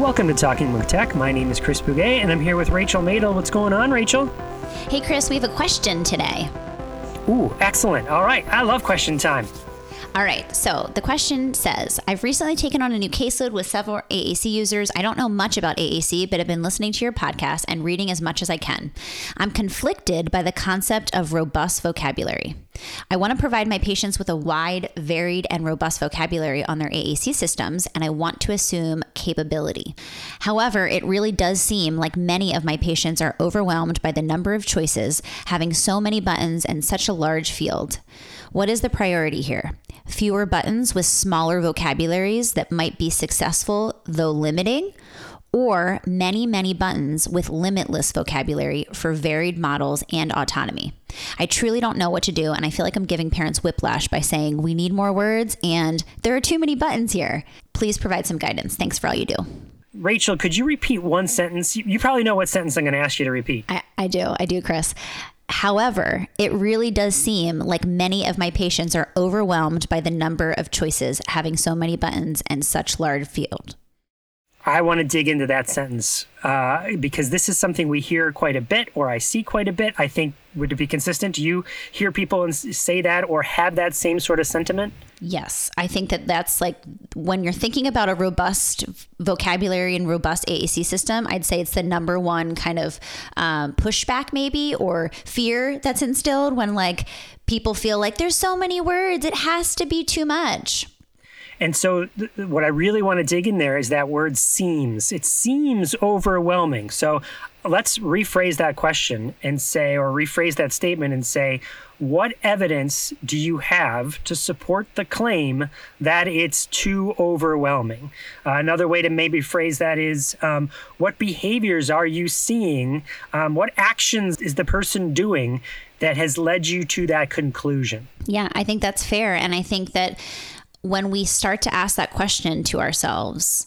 Welcome to Talking with Tech. My name is Chris Bugaj, and I'm here with Rachel Madel. What's going on, Rachel? Hey, Chris, we have a question today. Ooh, excellent. All right, I love question time. All right, so the question says I've recently taken on a new caseload with several AAC users. I don't know much about AAC, but I've been listening to your podcast and reading as much as I can. I'm conflicted by the concept of robust vocabulary. I want to provide my patients with a wide, varied, and robust vocabulary on their AAC systems, and I want to assume capability. However, it really does seem like many of my patients are overwhelmed by the number of choices, having so many buttons and such a large field. What is the priority here? Fewer buttons with smaller vocabularies that might be successful, though limiting? Or many, many buttons with limitless vocabulary for varied models and autonomy. I truly don't know what to do, and I feel like I'm giving parents whiplash by saying we need more words and there are too many buttons here. Please provide some guidance. Thanks for all you do. Rachel, could you repeat one sentence? You probably know what sentence I'm going to ask you to repeat. I, I do. I do, Chris. However, it really does seem like many of my patients are overwhelmed by the number of choices, having so many buttons and such large field. I want to dig into that sentence uh, because this is something we hear quite a bit, or I see quite a bit. I think would it be consistent? Do you hear people say that or have that same sort of sentiment? Yes, I think that that's like when you're thinking about a robust vocabulary and robust AAC system, I'd say it's the number one kind of um, pushback, maybe, or fear that's instilled when like people feel like there's so many words, it has to be too much. And so, th- what I really want to dig in there is that word seems. It seems overwhelming. So, let's rephrase that question and say, or rephrase that statement and say, what evidence do you have to support the claim that it's too overwhelming? Uh, another way to maybe phrase that is um, what behaviors are you seeing? Um, what actions is the person doing that has led you to that conclusion? Yeah, I think that's fair. And I think that when we start to ask that question to ourselves,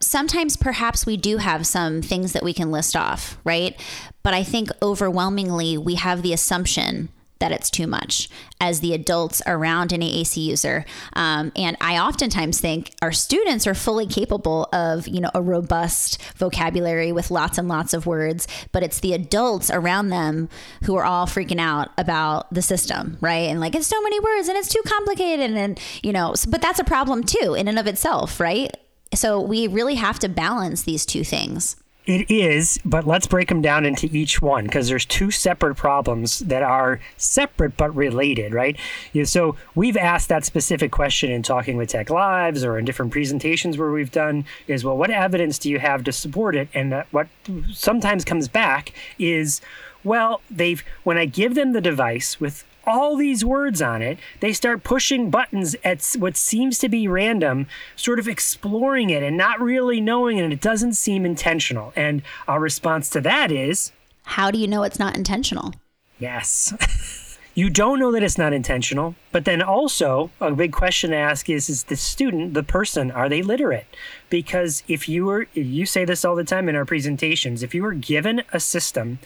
sometimes perhaps we do have some things that we can list off, right? But I think overwhelmingly we have the assumption that it's too much as the adults around an AAC user. Um, and I oftentimes think our students are fully capable of, you know, a robust vocabulary with lots and lots of words, but it's the adults around them who are all freaking out about the system, right? And like, it's so many words and it's too complicated. And, you know, but that's a problem too in and of itself, right? So we really have to balance these two things. It is, but let's break them down into each one because there's two separate problems that are separate but related, right? So we've asked that specific question in talking with Tech Lives or in different presentations where we've done is well, what evidence do you have to support it? And that what sometimes comes back is well, they've when I give them the device with all these words on it, they start pushing buttons at what seems to be random, sort of exploring it and not really knowing it. And it doesn't seem intentional. And our response to that is How do you know it's not intentional? Yes. you don't know that it's not intentional but then also a big question to ask is is the student the person are they literate because if you were you say this all the time in our presentations if you were given a system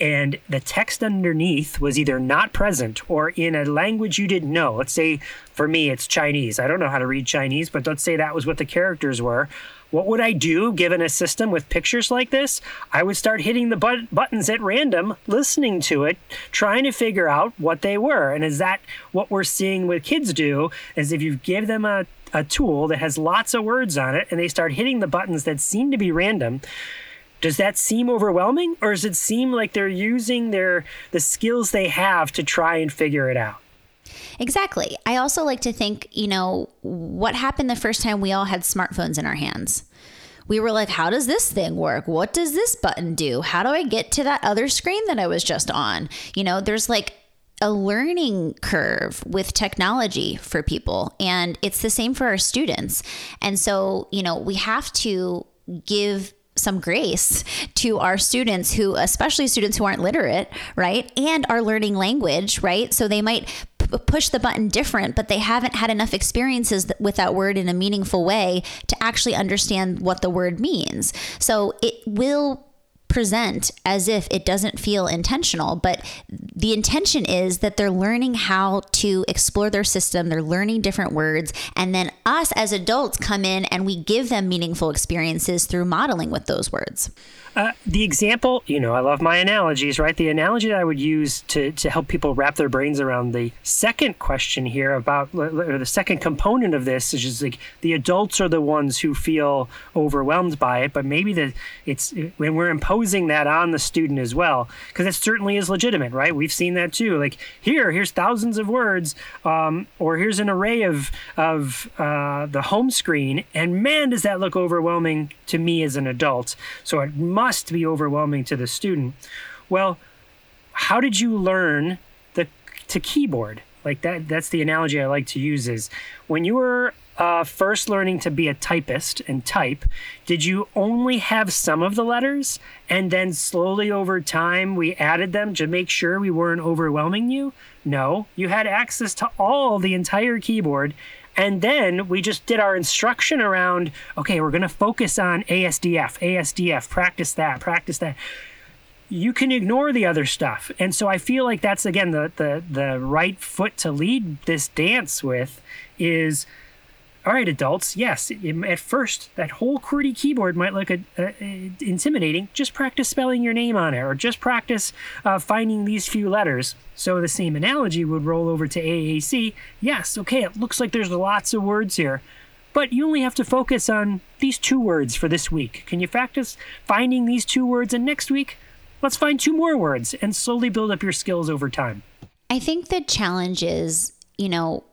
and the text underneath was either not present or in a language you didn't know let's say for me it's chinese i don't know how to read chinese but let's say that was what the characters were what would I do given a system with pictures like this? I would start hitting the but- buttons at random, listening to it, trying to figure out what they were. And is that what we're seeing with kids do? Is if you give them a, a tool that has lots of words on it and they start hitting the buttons that seem to be random, does that seem overwhelming or does it seem like they're using their the skills they have to try and figure it out? Exactly. I also like to think, you know, what happened the first time we all had smartphones in our hands? We were like, how does this thing work? What does this button do? How do I get to that other screen that I was just on? You know, there's like a learning curve with technology for people, and it's the same for our students. And so, you know, we have to give some grace to our students who especially students who aren't literate right and are learning language right so they might push the button different, but they haven't had enough experiences with that word in a meaningful way to actually understand what the word means. So it will present as if it doesn't feel intentional, but the intention is that they're learning how to explore their system, they're learning different words, and then us as adults come in and we give them meaningful experiences through modeling with those words. Uh, the example, you know, I love my analogies, right? The analogy that I would use to, to help people wrap their brains around the second question here about, or the second component of this is just like the adults are the ones who feel overwhelmed by it, but maybe the it's when we're imposing that on the student as well, because it certainly is legitimate, right? We've seen that too. Like here, here's thousands of words, um, or here's an array of of uh, the home screen, and man, does that look overwhelming to me as an adult. So it must must be overwhelming to the student. Well, how did you learn the to keyboard? Like that that's the analogy I like to use is when you were uh, first learning to be a typist and type, did you only have some of the letters and then slowly over time we added them to make sure we weren't overwhelming you? No, you had access to all the entire keyboard and then we just did our instruction around okay, we're going to focus on ASDF, ASDF, practice that, practice that. You can ignore the other stuff. And so I feel like that's again the the the right foot to lead this dance with is all right, adults, yes, at first, that whole QWERTY keyboard might look intimidating. Just practice spelling your name on it, or just practice uh, finding these few letters. So the same analogy would roll over to AAC. Yes, okay, it looks like there's lots of words here, but you only have to focus on these two words for this week. Can you practice finding these two words? And next week, let's find two more words and slowly build up your skills over time. I think the challenge is, you know,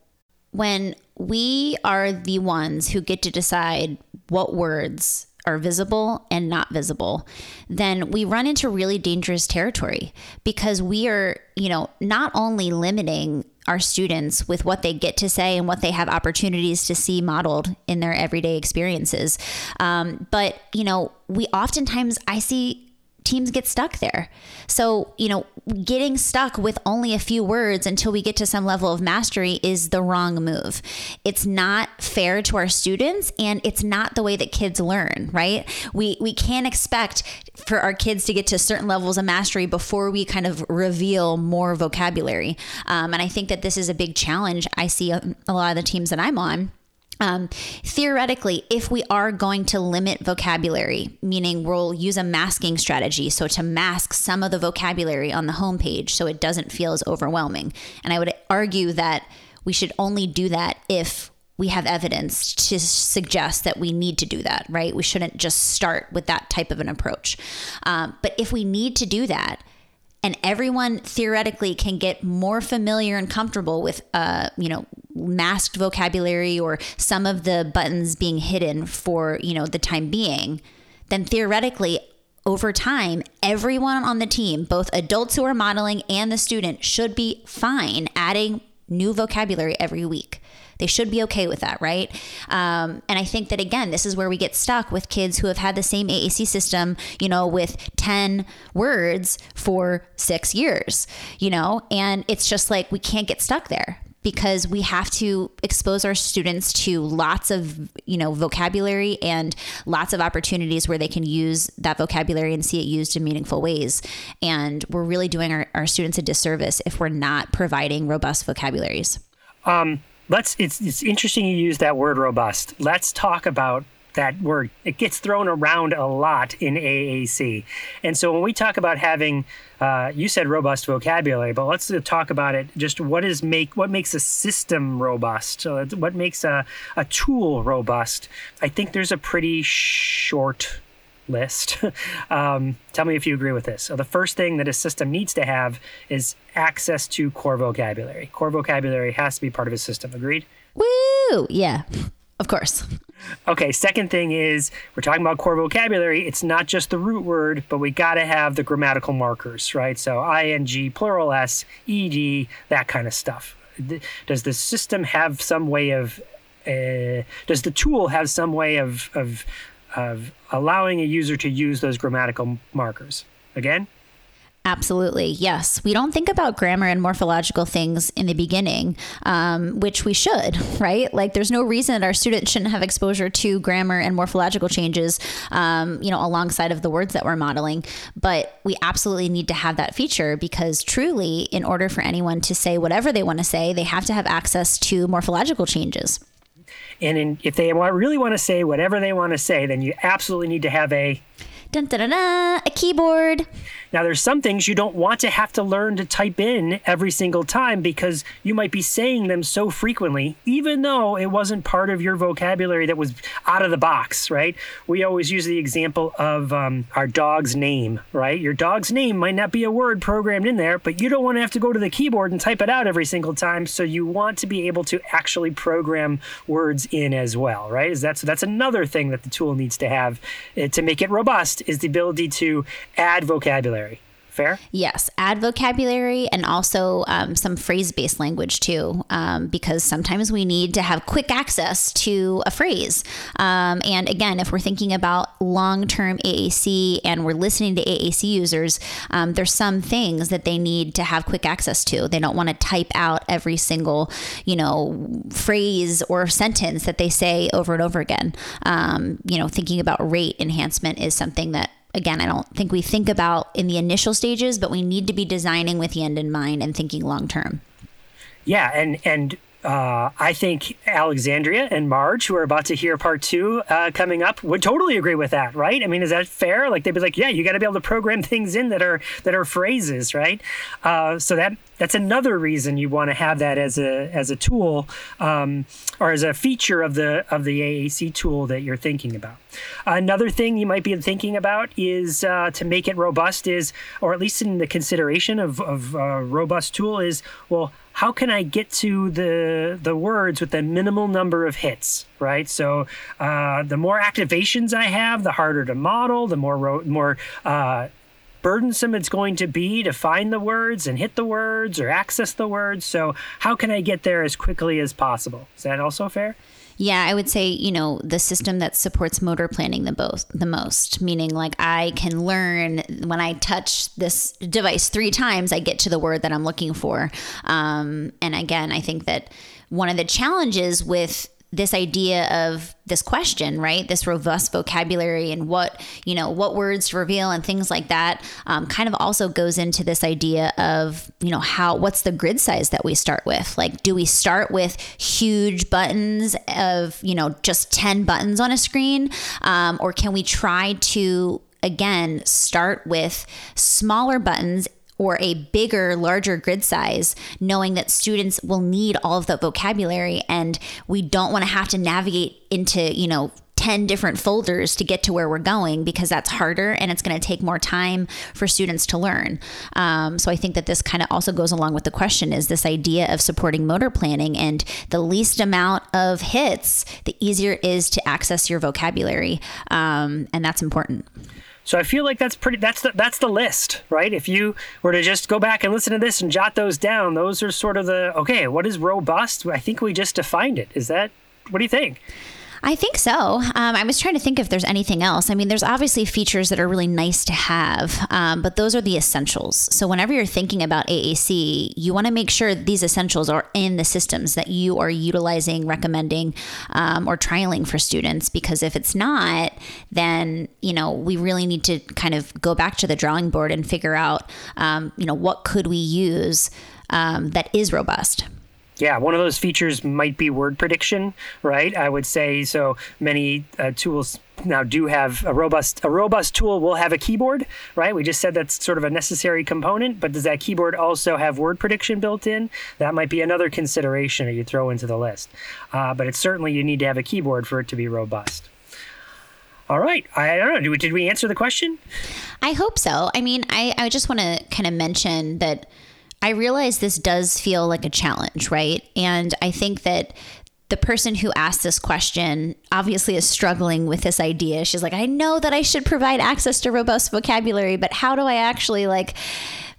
when we are the ones who get to decide what words are visible and not visible, then we run into really dangerous territory because we are, you know, not only limiting our students with what they get to say and what they have opportunities to see modeled in their everyday experiences, um, but, you know, we oftentimes, I see teams get stuck there. So, you know, getting stuck with only a few words until we get to some level of mastery is the wrong move. It's not fair to our students and it's not the way that kids learn, right? We we can't expect for our kids to get to certain levels of mastery before we kind of reveal more vocabulary. Um, and I think that this is a big challenge I see a, a lot of the teams that I'm on um, theoretically, if we are going to limit vocabulary, meaning we'll use a masking strategy, so to mask some of the vocabulary on the homepage so it doesn't feel as overwhelming. And I would argue that we should only do that if we have evidence to suggest that we need to do that, right? We shouldn't just start with that type of an approach. Um, but if we need to do that, and everyone theoretically can get more familiar and comfortable with uh, you know masked vocabulary or some of the buttons being hidden for you know the time being then theoretically over time everyone on the team both adults who are modeling and the student should be fine adding new vocabulary every week they should be okay with that, right? Um, and I think that again, this is where we get stuck with kids who have had the same AAC system, you know, with 10 words for six years, you know, and it's just like we can't get stuck there because we have to expose our students to lots of you know vocabulary and lots of opportunities where they can use that vocabulary and see it used in meaningful ways. And we're really doing our, our students a disservice if we're not providing robust vocabularies. Um, let's it's it's interesting you use that word robust. Let's talk about that word. It gets thrown around a lot in AAC. And so when we talk about having uh, you said robust vocabulary, but let's talk about it. Just what is make what makes a system robust? So what makes a, a tool robust? I think there's a pretty short list. um, tell me if you agree with this. So, the first thing that a system needs to have is access to core vocabulary. Core vocabulary has to be part of a system. Agreed? Woo! Yeah, of course. Okay, second thing is we're talking about core vocabulary. It's not just the root word, but we got to have the grammatical markers, right? So ing, plural s, ed, that kind of stuff. Does the system have some way of uh, does the tool have some way of, of of allowing a user to use those grammatical markers. Again? Absolutely. Yes. We don't think about grammar and morphological things in the beginning, um, which we should, right? Like, there's no reason that our students shouldn't have exposure to grammar and morphological changes, um, you know, alongside of the words that we're modeling. But we absolutely need to have that feature because truly, in order for anyone to say whatever they want to say, they have to have access to morphological changes. And in, if they want, really want to say whatever they want to say, then you absolutely need to have a Dun, dun, dun, dun, a keyboard. Now, there's some things you don't want to have to learn to type in every single time because you might be saying them so frequently, even though it wasn't part of your vocabulary that was out of the box, right? We always use the example of um, our dog's name, right? Your dog's name might not be a word programmed in there, but you don't want to have to go to the keyboard and type it out every single time. So you want to be able to actually program words in as well, right? Is that so? that's another thing that the tool needs to have uh, to make it robust is the ability to add vocabulary. Fair? Yes, add vocabulary and also um, some phrase based language too, um, because sometimes we need to have quick access to a phrase. Um, and again, if we're thinking about long term AAC and we're listening to AAC users, um, there's some things that they need to have quick access to. They don't want to type out every single, you know, phrase or sentence that they say over and over again. Um, you know, thinking about rate enhancement is something that again, I don't think we think about in the initial stages, but we need to be designing with the end in mind and thinking long term. Yeah, and and uh, I think Alexandria and Marge, who are about to hear part two uh, coming up, would totally agree with that, right? I mean, is that fair? Like they'd be like, yeah, you got to be able to program things in that are that are phrases, right? Uh, so that that's another reason you want to have that as a as a tool um, or as a feature of the of the AAC tool that you're thinking about. Another thing you might be thinking about is uh, to make it robust is, or at least in the consideration of of a robust tool is, well, how can I get to the the words with the minimal number of hits, right? So uh, the more activations I have, the harder to model, the more ro- more uh, burdensome it's going to be to find the words and hit the words or access the words. So how can I get there as quickly as possible? Is that also fair? Yeah, I would say, you know, the system that supports motor planning the both the most, meaning like I can learn when I touch this device three times, I get to the word that I'm looking for. Um, and again, I think that one of the challenges with this idea of this question, right? This robust vocabulary and what, you know, what words to reveal and things like that um, kind of also goes into this idea of, you know, how, what's the grid size that we start with? Like, do we start with huge buttons of, you know, just 10 buttons on a screen? Um, or can we try to, again, start with smaller buttons or a bigger, larger grid size, knowing that students will need all of the vocabulary and we don't want to have to navigate into, you know, 10 different folders to get to where we're going because that's harder and it's going to take more time for students to learn. Um, so I think that this kind of also goes along with the question is this idea of supporting motor planning and the least amount of hits, the easier it is to access your vocabulary. Um, and that's important. So I feel like that's pretty. That's the that's the list, right? If you were to just go back and listen to this and jot those down, those are sort of the okay. What is robust? I think we just defined it. Is that what do you think? I think so. Um, I was trying to think if there's anything else. I mean, there's obviously features that are really nice to have, um, but those are the essentials. So whenever you're thinking about AAC, you want to make sure these essentials are in the systems that you are utilizing, recommending, um, or trialing for students. Because if it's not, then you know we really need to kind of go back to the drawing board and figure out, um, you know, what could we use um, that is robust yeah, one of those features might be word prediction, right? I would say so. Many uh, tools now do have a robust a robust tool will have a keyboard, right? We just said that's sort of a necessary component, but does that keyboard also have word prediction built in? That might be another consideration that you throw into the list. Uh, but it's certainly you need to have a keyboard for it to be robust. All right. I don't know. Did we, did we answer the question? I hope so. I mean, I, I just want to kind of mention that I realize this does feel like a challenge, right? And I think that the person who asked this question obviously is struggling with this idea. She's like, I know that I should provide access to robust vocabulary, but how do I actually like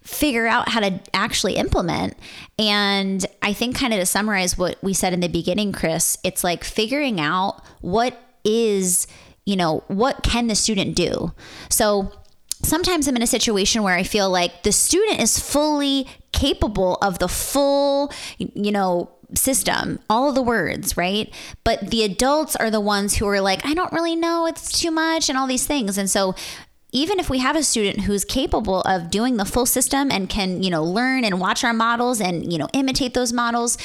figure out how to actually implement? And I think, kind of to summarize what we said in the beginning, Chris, it's like figuring out what is, you know, what can the student do? So, sometimes I'm in a situation where I feel like the student is fully capable of the full, you know, system, all of the words, right? But the adults are the ones who are like, I don't really know, it's too much, and all these things. And so even if we have a student who's capable of doing the full system and can, you know, learn and watch our models and, you know, imitate those models,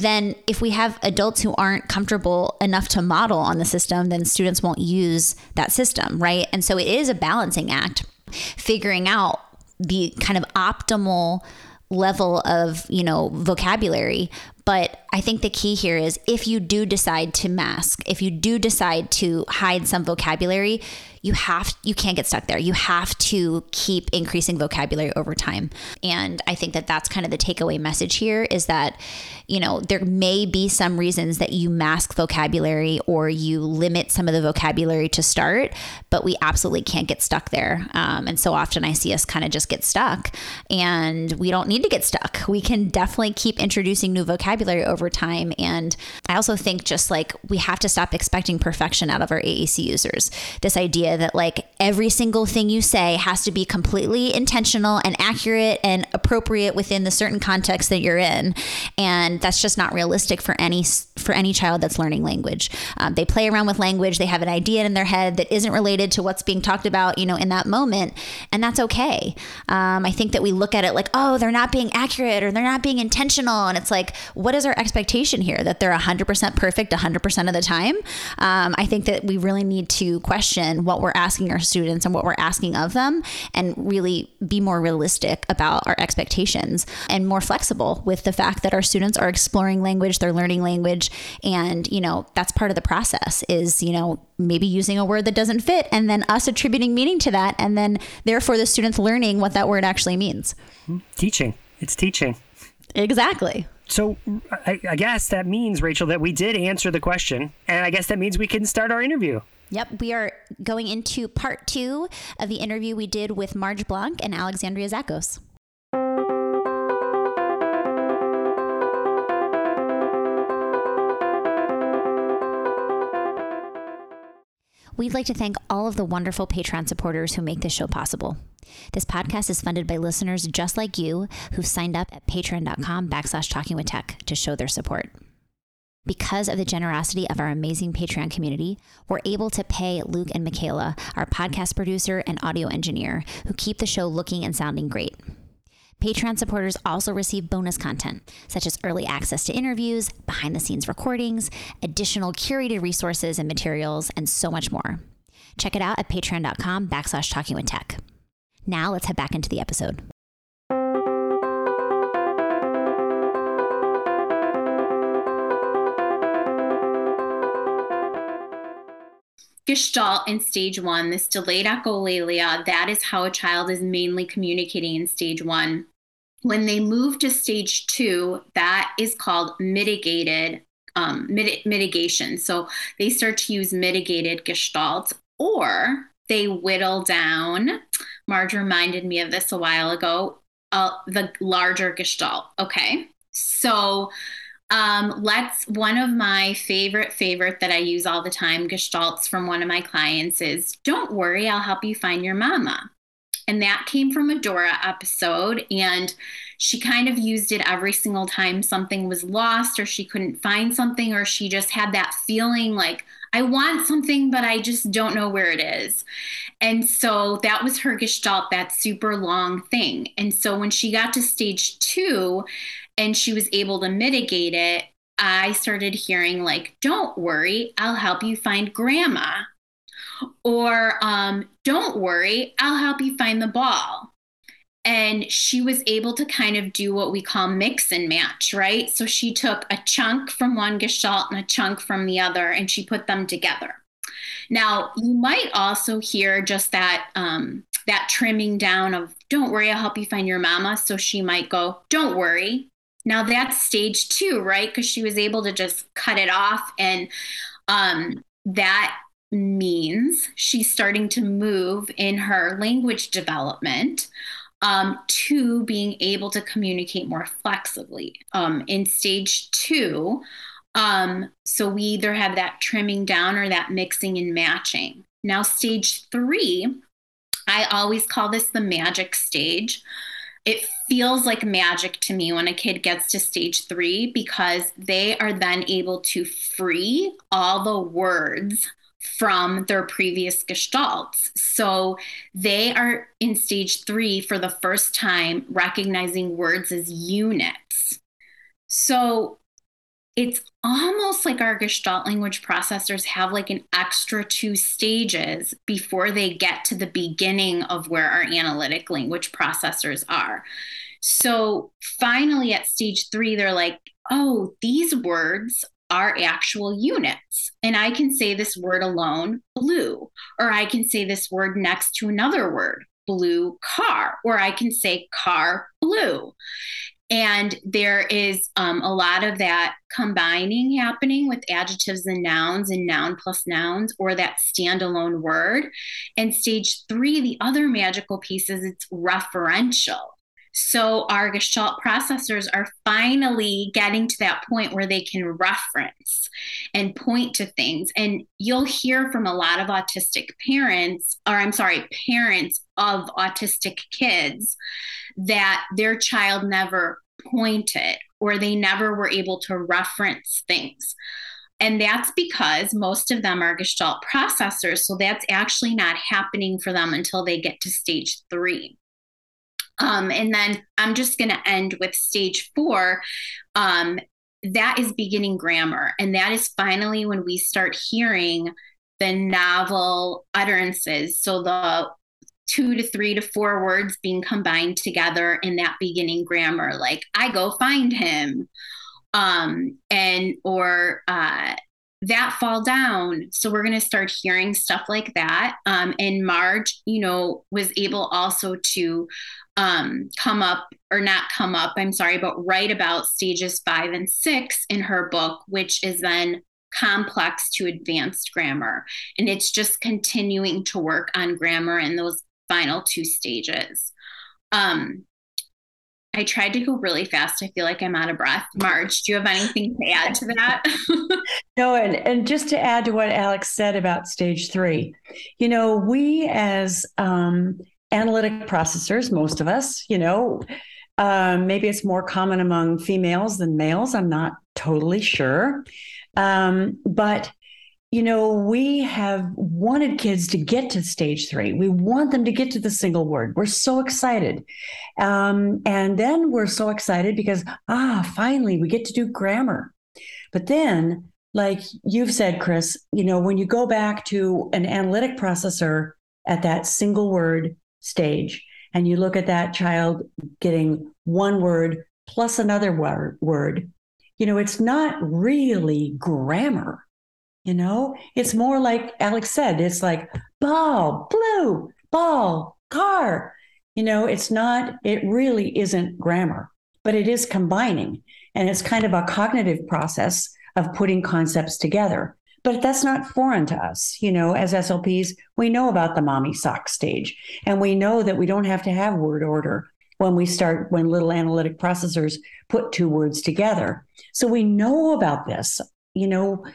then if we have adults who aren't comfortable enough to model on the system, then students won't use that system, right? And so it is a balancing act, figuring out the kind of optimal level of, you know, vocabulary. But I think the key here is if you do decide to mask, if you do decide to hide some vocabulary, you have you can't get stuck there. You have to keep increasing vocabulary over time. And I think that that's kind of the takeaway message here is that you know, there may be some reasons that you mask vocabulary or you limit some of the vocabulary to start, but we absolutely can't get stuck there. Um, and so often I see us kind of just get stuck, and we don't need to get stuck. We can definitely keep introducing new vocabulary over time. And I also think just like we have to stop expecting perfection out of our AAC users. This idea that like every single thing you say has to be completely intentional and accurate and appropriate within the certain context that you're in. And that's just not realistic for any for any child that's learning language. Um, they play around with language. They have an idea in their head that isn't related to what's being talked about, you know, in that moment, and that's okay. Um, I think that we look at it like, oh, they're not being accurate or they're not being intentional, and it's like, what is our expectation here? That they're 100% perfect 100% of the time? Um, I think that we really need to question what we're asking our students and what we're asking of them, and really be more realistic about our expectations and more flexible with the fact that our students are are exploring language, they're learning language. And, you know, that's part of the process is, you know, maybe using a word that doesn't fit and then us attributing meaning to that. And then therefore the students learning what that word actually means. Hmm. Teaching. It's teaching. Exactly. So I, I, guess that means, Rachel, that we did answer the question. And I guess that means we can start our interview. Yep, we are going into part two of the interview we did with Marge Blanc and Alexandria Zachos. We'd like to thank all of the wonderful Patreon supporters who make this show possible. This podcast is funded by listeners just like you who've signed up at patreon.com backslash talking with tech to show their support. Because of the generosity of our amazing Patreon community, we're able to pay Luke and Michaela, our podcast producer and audio engineer, who keep the show looking and sounding great. Patreon supporters also receive bonus content, such as early access to interviews, behind the scenes recordings, additional curated resources and materials, and so much more. Check it out at patreon.com backslash talking with tech. Now let's head back into the episode. Gestalt in stage one, this delayed echolalia, that is how a child is mainly communicating in stage one. When they move to stage two, that is called mitigated um, mit- mitigation. So they start to use mitigated Gestalt or they whittle down. Marge reminded me of this a while ago. Uh, the larger Gestalt. Okay. So um, let's one of my favorite favorite that I use all the time gestalts from one of my clients is don't worry, I'll help you find your mama. And that came from a Dora episode and she kind of used it every single time something was lost or she couldn't find something or she just had that feeling like I want something, but I just don't know where it is. And so that was her gestalt, that super long thing. And so when she got to stage two and she was able to mitigate it, I started hearing, like, don't worry, I'll help you find grandma. Or um, don't worry, I'll help you find the ball. And she was able to kind of do what we call mix and match, right? So she took a chunk from one gestalt and a chunk from the other, and she put them together. Now, you might also hear just that um, that trimming down of "Don't worry, I'll help you find your mama." So she might go, "Don't worry, now that's stage two, right? Because she was able to just cut it off. And um, that means she's starting to move in her language development um, to being able to communicate more flexibly. Um, in stage two, um, so we either have that trimming down or that mixing and matching. Now, stage three, I always call this the magic stage. It feels like magic to me when a kid gets to stage three because they are then able to free all the words from their previous gestalts. So they are in stage three for the first time recognizing words as units. So it's almost like our gestalt language processors have like an extra two stages before they get to the beginning of where our analytic language processors are. So finally, at stage three, they're like, oh, these words are actual units. And I can say this word alone, blue, or I can say this word next to another word, blue car, or I can say car blue. And there is um, a lot of that combining happening with adjectives and nouns and noun plus nouns or that standalone word. And stage three, the other magical piece is it's referential. So our Gestalt processors are finally getting to that point where they can reference and point to things. And you'll hear from a lot of autistic parents, or I'm sorry, parents of autistic kids, that their child never pointed or they never were able to reference things. And that's because most of them are Gestalt processors. So that's actually not happening for them until they get to stage three. Um, and then I'm just going to end with stage four. Um, that is beginning grammar. And that is finally when we start hearing the novel utterances. So the two to three to four words being combined together in that beginning grammar, like I go find him. Um, and or uh, that fall down. So we're going to start hearing stuff like that. Um, and Marge, you know, was able also to um, come up or not come up, I'm sorry, but write about stages five and six in her book, which is then complex to advanced grammar. And it's just continuing to work on grammar in those final two stages. Um, I tried to go really fast. I feel like I'm out of breath. Marge, do you have anything to add to that? no, and, and just to add to what Alex said about stage three, you know, we as um, analytic processors, most of us, you know, um, maybe it's more common among females than males. I'm not totally sure. Um, but, you know, we have wanted kids to get to stage three. We want them to get to the single word. We're so excited. Um, and then we're so excited because, ah, finally, we get to do grammar. But then, like you've said, Chris, you know, when you go back to an analytic processor at that single word stage and you look at that child getting one word plus another word, you know it's not really grammar you know? It's more like alex said it's like ball blue ball car you know? It's not it really isn't grammar but it is combining and it's kind of a cognitive process of putting concepts together but that's not foreign to us. You know, as SLPs, we know about the mommy sock stage, and we know that we don't have to have word order when we start when little analytic processors put two words together. So we know about this, you know,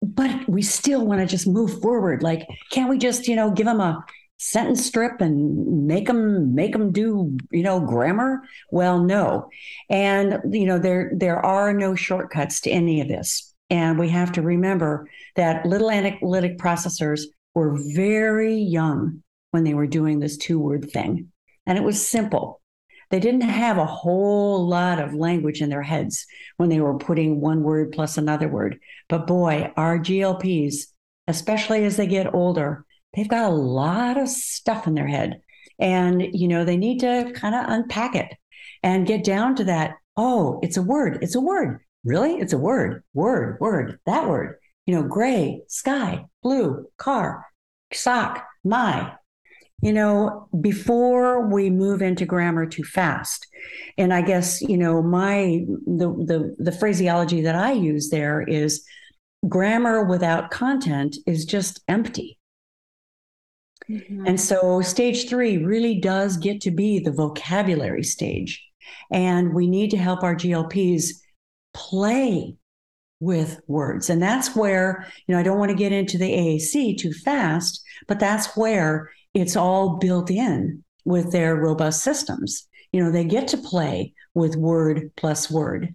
but we still want to just move forward. Like, can't we just, you know, give them a sentence strip and make them make them do you know grammar well no and you know there there are no shortcuts to any of this and we have to remember that little analytic processors were very young when they were doing this two word thing. And it was simple. They didn't have a whole lot of language in their heads when they were putting one word plus another word. But boy, our GLPs, especially as they get older, they've got a lot of stuff in their head. And, you know, they need to kind of unpack it and get down to that. Oh, it's a word. It's a word. Really? It's a word, word, word, that word. You know, gray, sky, blue, car, sock, my. You know, before we move into grammar too fast. And I guess, you know, my the the the phraseology that I use there is grammar without content is just empty. Mm-hmm. And so stage three really does get to be the vocabulary stage. And we need to help our GLPs play with words. And that's where, you know, I don't want to get into the AAC too fast, but that's where it's all built in with their robust systems. You know, they get to play with word plus word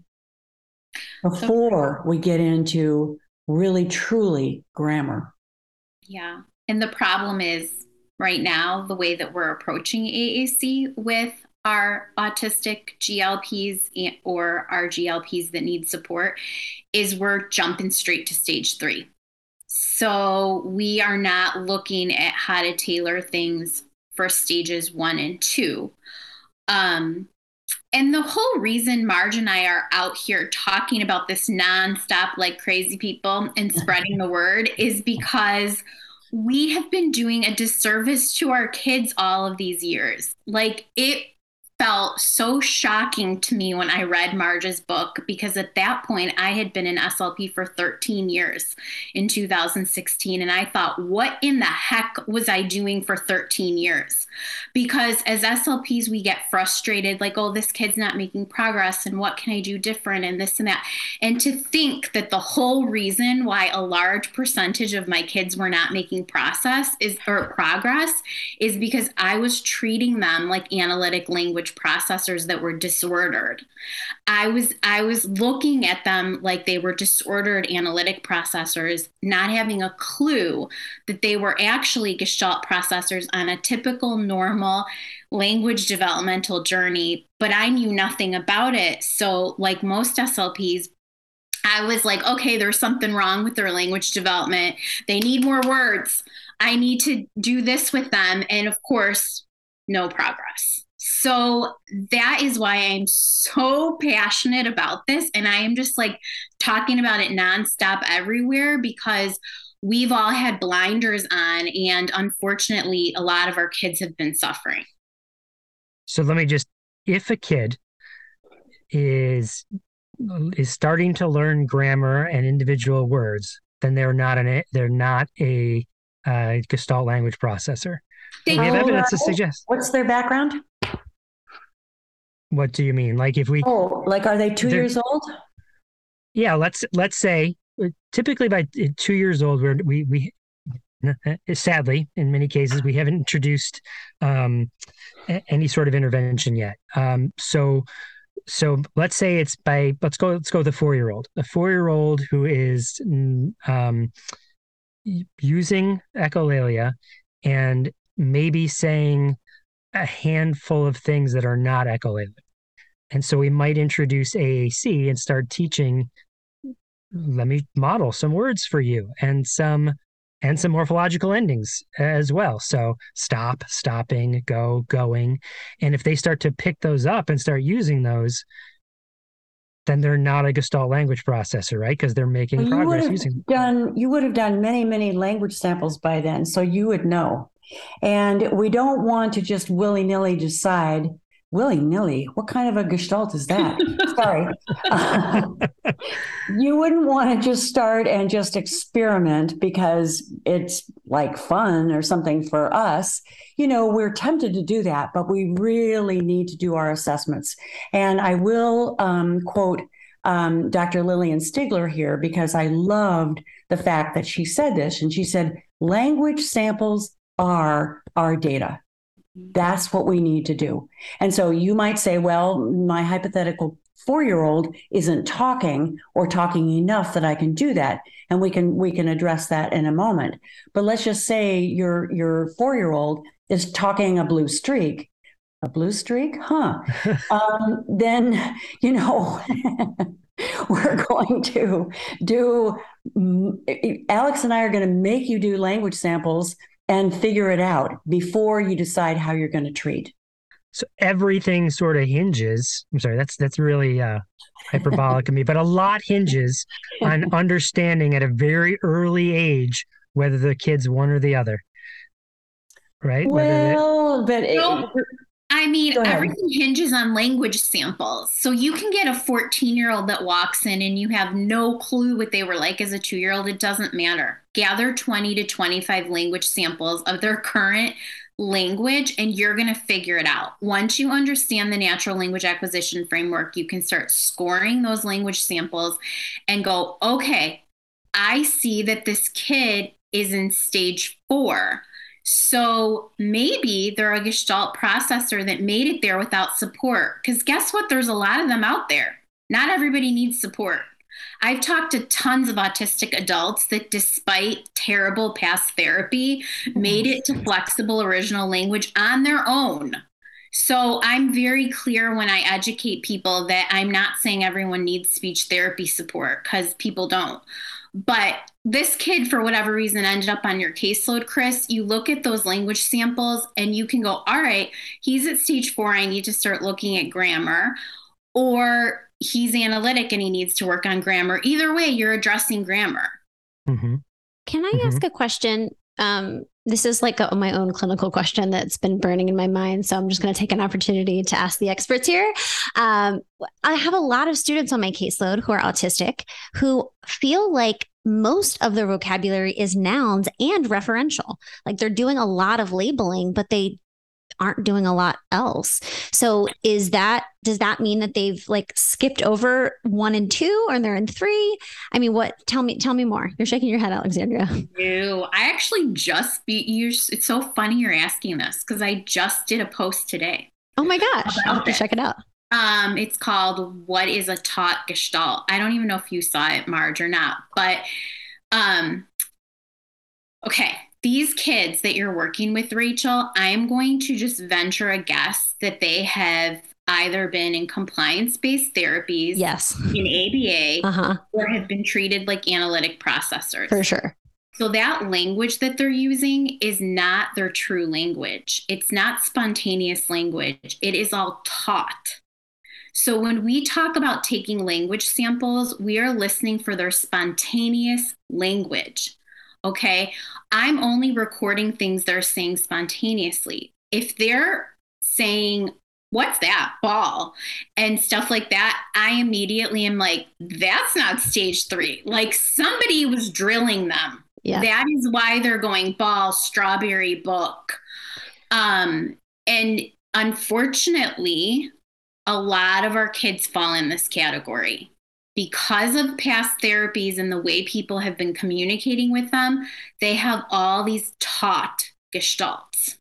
before we get into really truly grammar. Yeah. And the problem is right now, the way that we're approaching AAC with our autistic GLPs or our GLPs that need support is we're jumping straight to stage three. So we are not looking at how to tailor things for stages one and two. Um, and the whole reason Marge and I are out here talking about this nonstop like crazy people and spreading the word is because we have been doing a disservice to our kids all of these years. Like it felt so shocking to me when I read Marge's book because at that point I had been in SLP for 13 years in 2016. And I thought, what in the heck was I doing for 13 years? Because as SLPs, we get frustrated like, oh, this kid's not making progress and what can I do different and this and that. And to think that the whole reason why a large percentage of my kids were not making process is or progress is because I was treating them like analytic language language processors that were disordered. I was I was looking at them like they were disordered analytic processors, not having a clue that they were actually gestalt processors on a typical normal language developmental journey, but I knew nothing about it. So like most SLPs, I was like, okay, there's something wrong with their language development. They need more words. I need to do this with them. And of course, no progress. So that is why I'm so passionate about this. And I am just like talking about it nonstop everywhere because we've all had blinders on. And unfortunately, a lot of our kids have been suffering. So let me just, if a kid is is starting to learn grammar and individual words, then they're not an they're not a uh, Gestalt language processor. They we have evidence to suggest. What's their background? What do you mean? Like if we Oh, like are they 2 years old? Yeah, let's let's say typically by 2 years old where we we sadly in many cases we haven't introduced um, any sort of intervention yet. Um, so so let's say it's by let's go let's go with a 4-year-old. A 4-year-old who is um, using echolalia and maybe saying a handful of things that are not echolalia. And so we might introduce AAC and start teaching, let me model some words for you and some and some morphological endings as well. So stop, stopping, go, going. And if they start to pick those up and start using those, then they're not a Gestalt language processor, right? Because they're making well, progress using done you would have done many, many language samples by then. So you would know. And we don't want to just willy nilly decide willy nilly. What kind of a gestalt is that? Sorry. you wouldn't want to just start and just experiment because it's like fun or something for us. You know, we're tempted to do that, but we really need to do our assessments. And I will um, quote um, Dr. Lillian Stiegler here because I loved the fact that she said this. And she said, language samples are our data. That's what we need to do. And so you might say, well, my hypothetical four year old isn't talking or talking enough that I can do that. And we can we can address that in a moment. But let's just say your your four year old is talking a blue streak. A blue streak, huh? um, then you know we're going to do. Alex and I are going to make you do language samples and figure it out before you decide how you're going to treat. So everything sort of hinges. I'm sorry, that's that's really uh, hyperbolic of me, but a lot hinges on understanding at a very early age whether the kid's one or the other. Right? Well, but it, I mean, everything hinges on language samples. So you can get a 14 year old that walks in and you have no clue what they were like as a two year old. It doesn't matter. Gather 20 to 25 language samples of their current language and you're going to figure it out. Once you understand the natural language acquisition framework, you can start scoring those language samples and go, okay, I see that this kid is in stage four So maybe they're a gestalt processor that made it there without support. Because guess what? There's a lot of them out there. Not everybody needs support. I've talked to tons of autistic adults that, despite terrible past therapy, made it to flexible original language on their own. So I'm very clear when I educate people that I'm not saying everyone needs speech therapy support because people don't. But this kid, for whatever reason, ended up on your caseload, Chris. You look at those language samples and you can go, all right, he's at stage four. I need to start looking at grammar. Or he's analytic and he needs to work on grammar. Either way, you're addressing grammar. Mm-hmm. Can I mm-hmm. ask a question? Um, this is like a, my own clinical question that's been burning in my mind. So I'm just going to take an opportunity to ask the experts here. Um, I have a lot of students on my caseload who are autistic who feel like most of their vocabulary is nouns and referential. Like they're doing a lot of labeling, but they aren't doing a lot else. So is that does that mean that they've like skipped over one and two or they're in three? I mean, what tell me tell me more. You're shaking your head, Alexandria. No, I actually just be you it's so funny you're asking this because I just did a post today. Oh my gosh. I'll have to check it out. Um, it's called What is a Taught Gestalt? I don't even know if you saw it, Marge, or not, but um okay these kids that you're working with, Rachel, I'm going to just venture a guess that they have either been in compliance based therapies, yes, in ABA, uh-huh. or have been treated like analytic processors. For sure. So that language that they're using is not their true language. It's not spontaneous language. It is all taught. So when we talk about taking language samples, we are listening for their spontaneous language. Okay. I'm only recording things they're saying spontaneously. If they're saying, What's that ball and stuff like that, I immediately am like, That's not stage three. Like somebody was drilling them. Yeah. That is why they're going ball, strawberry book. Um, and unfortunately, a lot of our kids fall in this category because of past therapies and the way people have been communicating with them, they have all these taught gestalts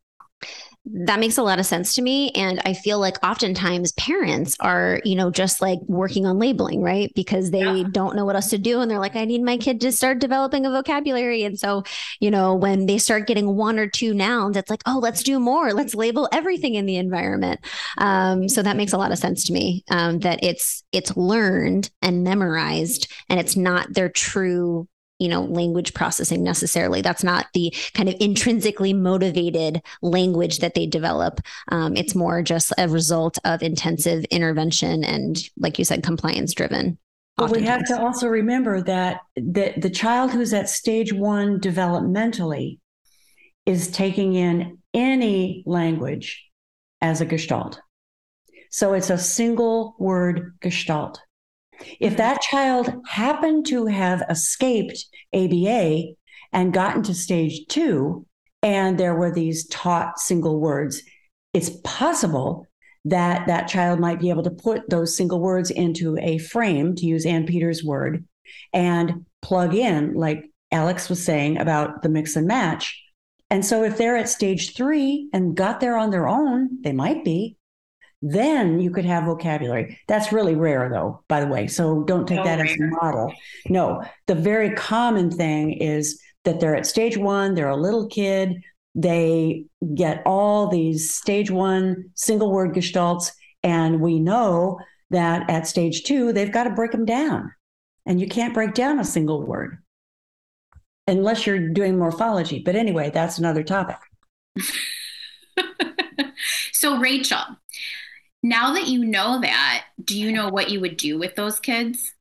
that makes a lot of sense to me. And i feel like oftentimes parents are you know just like working on labeling right? Because they yeah. don't know what else to do. And they're like i need my kid to start developing a vocabulary. And so you know when they start getting one or two nouns it's like oh let's do more. Let's label everything in the environment. Um, so that makes a lot of sense to me um, that it's it's learned and memorized and it's not their true you know language processing necessarily that's not the kind of intrinsically motivated language that they develop um, it's more just a result of intensive intervention and like you said compliance driven but we have to also remember that the, the child who's at stage one developmentally is taking in any language as a gestalt. So it's a single word gestalt. If that child happened to have escaped ABA and gotten to stage two, and there were these taught single words, it's possible that that child might be able to put those single words into a frame, to use Ann Peters' word, and plug in, like Alex was saying about the mix and match. And so if they're at stage three and got there on their own, they might be, then you could have vocabulary. That's really rare, though, by the way. So don't take that rare. as a model. No, the very common thing is that they're at stage one, they're a little kid, they get all these stage one single word gestalts. And we know that at stage two, they've got to break them down. And you can't break down a single word unless you're doing morphology. But anyway, that's another topic. so, Rachel, now that you know that, do you know what you would do with those kids?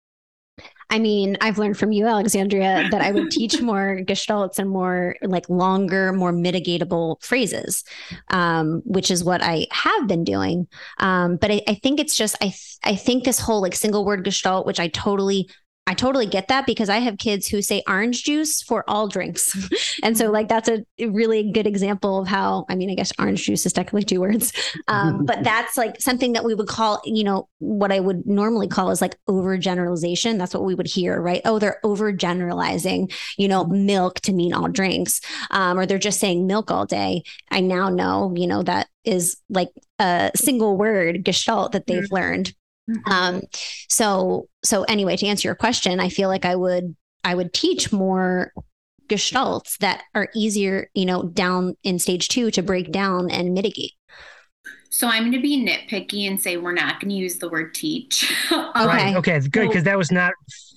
I mean, I've learned from you, Alexandria, that I would teach more gestalts and more like longer, more mitigatable phrases, um, which is what I have been doing. Um, but I, I, think it's just I th- I think this whole like single word gestalt, which I totally I totally get that because I have kids who say orange juice for all drinks. and so, like, that's a really good example of how, I mean, I guess orange juice is technically two words, um, but that's like something that we would call, you know, what I would normally call is like overgeneralization. That's what we would hear, right? Oh, they're overgeneralizing, you know, milk to mean all drinks, um, or they're just saying milk all day. I now know, you know, that is like a single word gestalt that they've mm-hmm. learned Mm-hmm. Um, so so anyway, to answer your question, I feel like I would I would teach more gestalts that are easier, you know, down in stage two to break down and mitigate. So I'm going to be nitpicky and say we're not going to use the word teach. um, right. Okay. Good. Because so, that was not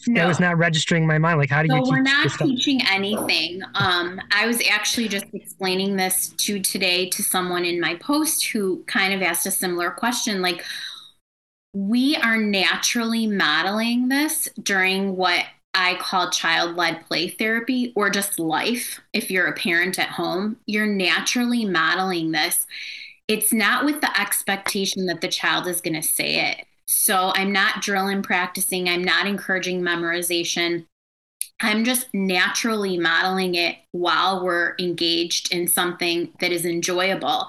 no. that was not registering my mind. Like, how do so you? we're not teaching anything. Um, I was actually just explaining this to today to someone in my post who kind of asked a similar question. Like, we are naturally modeling this during what I call child led play therapy or just life. If you're a parent at home, you're naturally modeling this. It's not with the expectation that the child is going to say it. So I'm not drill and practicing, I'm not encouraging memorization. I'm just naturally modeling it while we're engaged in something that is enjoyable.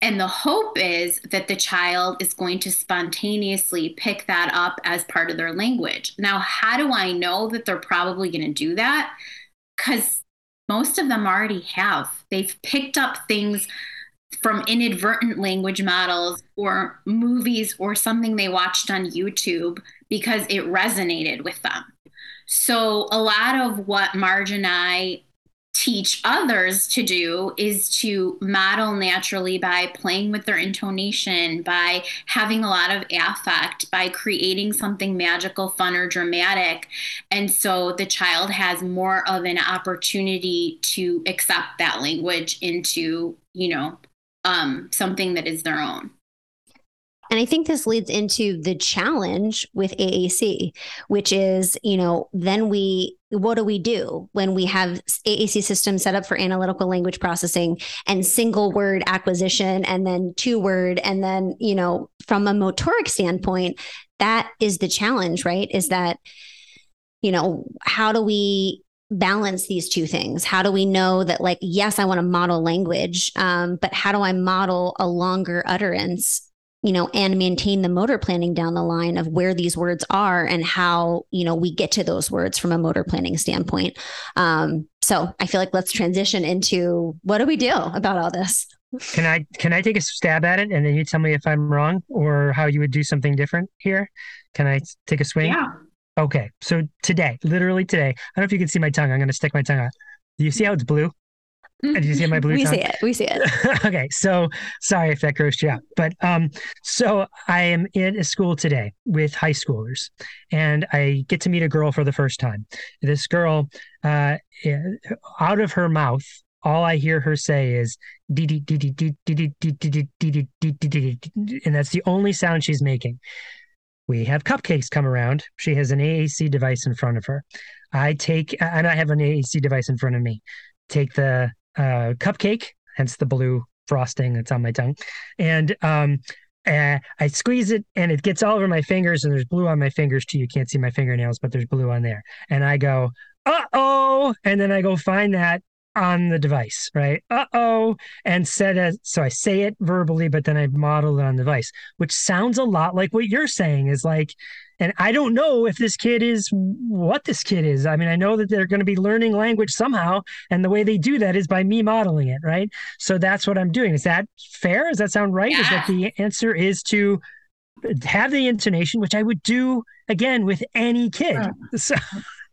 And the hope is that the child is going to spontaneously pick that up as part of their language. Now, how do I know that they're probably going to do that? Because most of them already have. They've picked up things from inadvertent language models or movies or something they watched on YouTube because it resonated with them. So, a lot of what Marge and I teach others to do is to model naturally by playing with their intonation, by having a lot of affect, by creating something magical, fun, or dramatic. And so the child has more of an opportunity to accept that language into, you know, um, something that is their own. And I think this leads into the challenge with AAC, which is, you know, then we, what do we do when we have AAC systems set up for analytical language processing and single word acquisition and then two word? And then, you know, from a motoric standpoint, that is the challenge, right? Is that, you know, how do we balance these two things how do we know that like yes i want to model language um, but how do i model a longer utterance you know, and maintain the motor planning down the line of where these words are and how, you know, we get to those words from a motor planning standpoint. Um, so I feel like let's transition into what do we do about all this? Can I can I take a stab at it and then you tell me if I'm wrong or how you would do something different here? Can I take a swing? Yeah. Okay. So today, literally today, I don't know if you can see my tongue. I'm going to stick my tongue out. Do you see how it's blue? Did you see my blue? we tongue? see it. We see it. okay, so sorry if that grossed you out, but um, so I am in a school today with high schoolers, and I get to meet a girl for the first time. This girl, uh, out of her mouth, all I hear her say is and that's the only sound she's making. We have cupcakes come around. She has an AAC device in front of her. I take, and I have an AAC device in front of me. Take the uh, cupcake, hence the blue frosting that's on my tongue. And um, uh, I squeeze it and it gets all over my fingers, and there's blue on my fingers too. You can't see my fingernails, but there's blue on there. And I go, uh oh. And then I go find that on the device, right? Uh oh. And said it. So I say it verbally, but then I model it on the device, which sounds a lot like what you're saying is like, and I don't know if this kid is what this kid is. I mean, I know that they're going to be learning language somehow. And the way they do that is by me modeling it, right? So that's what I'm doing. Is that fair? Does that sound right? Yeah. Is that the answer is to have the intonation, which I would do again with any kid. So,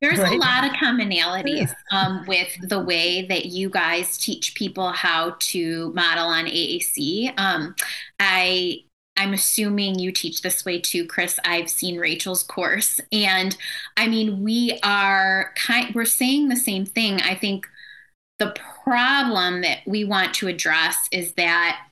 There's right? a lot of commonalities um, with the way that you guys teach people how to model on AAC. Um, I I'm assuming you teach this way too, Chris. I've seen Rachel's course. And I mean, we are kind we're saying the same thing. I think the problem that we want to address is that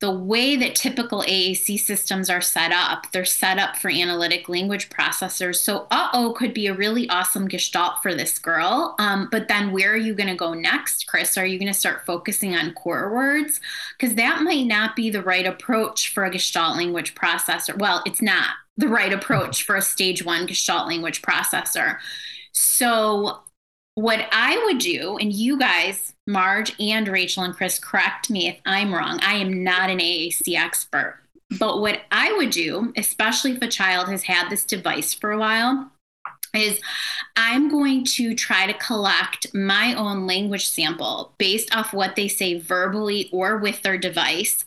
the way that typical AAC systems are set up, they're set up for analytic language processors. So, uh oh, could be a really awesome gestalt for this girl. Um, but then where are you going to go next, Chris? Are you going to start focusing on core words? Because that might not be the right approach for a gestalt language processor. Well, it's not the right approach for a stage one Gestalt language processor. So, what I would do, and you guys, Marge and Rachel and Chris, correct me if I'm wrong. I am not an AAC expert. But what I would do, especially if a child has had this device for a while, is I'm going to try to collect my own language sample based off what they say verbally or with their device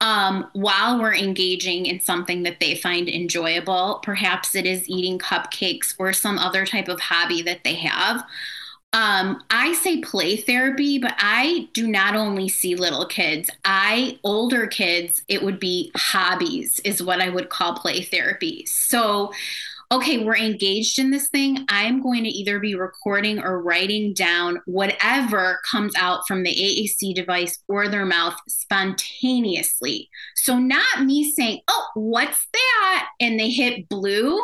um, while we're engaging in something that they find enjoyable. Perhaps it is eating cupcakes or some other type of hobby that they have. Um, I say play therapy, but I do not only see little kids. I older kids, it would be hobbies is what I would call play therapy. So okay, we're engaged in this thing. I'm going to either be recording or writing down whatever comes out from the AAC device or their mouth spontaneously. So, not me saying, oh, what's that? And they hit blue.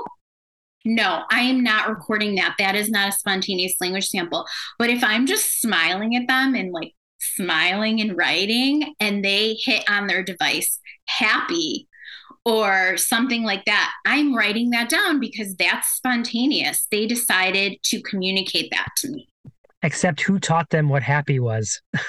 No, I am not recording that. That is not a spontaneous language sample. But if I'm just smiling at them and like smiling and writing and they hit on their device happy, or something like that. I'm writing that down because that's spontaneous. They decided to communicate that to me. Except who taught them what happy was?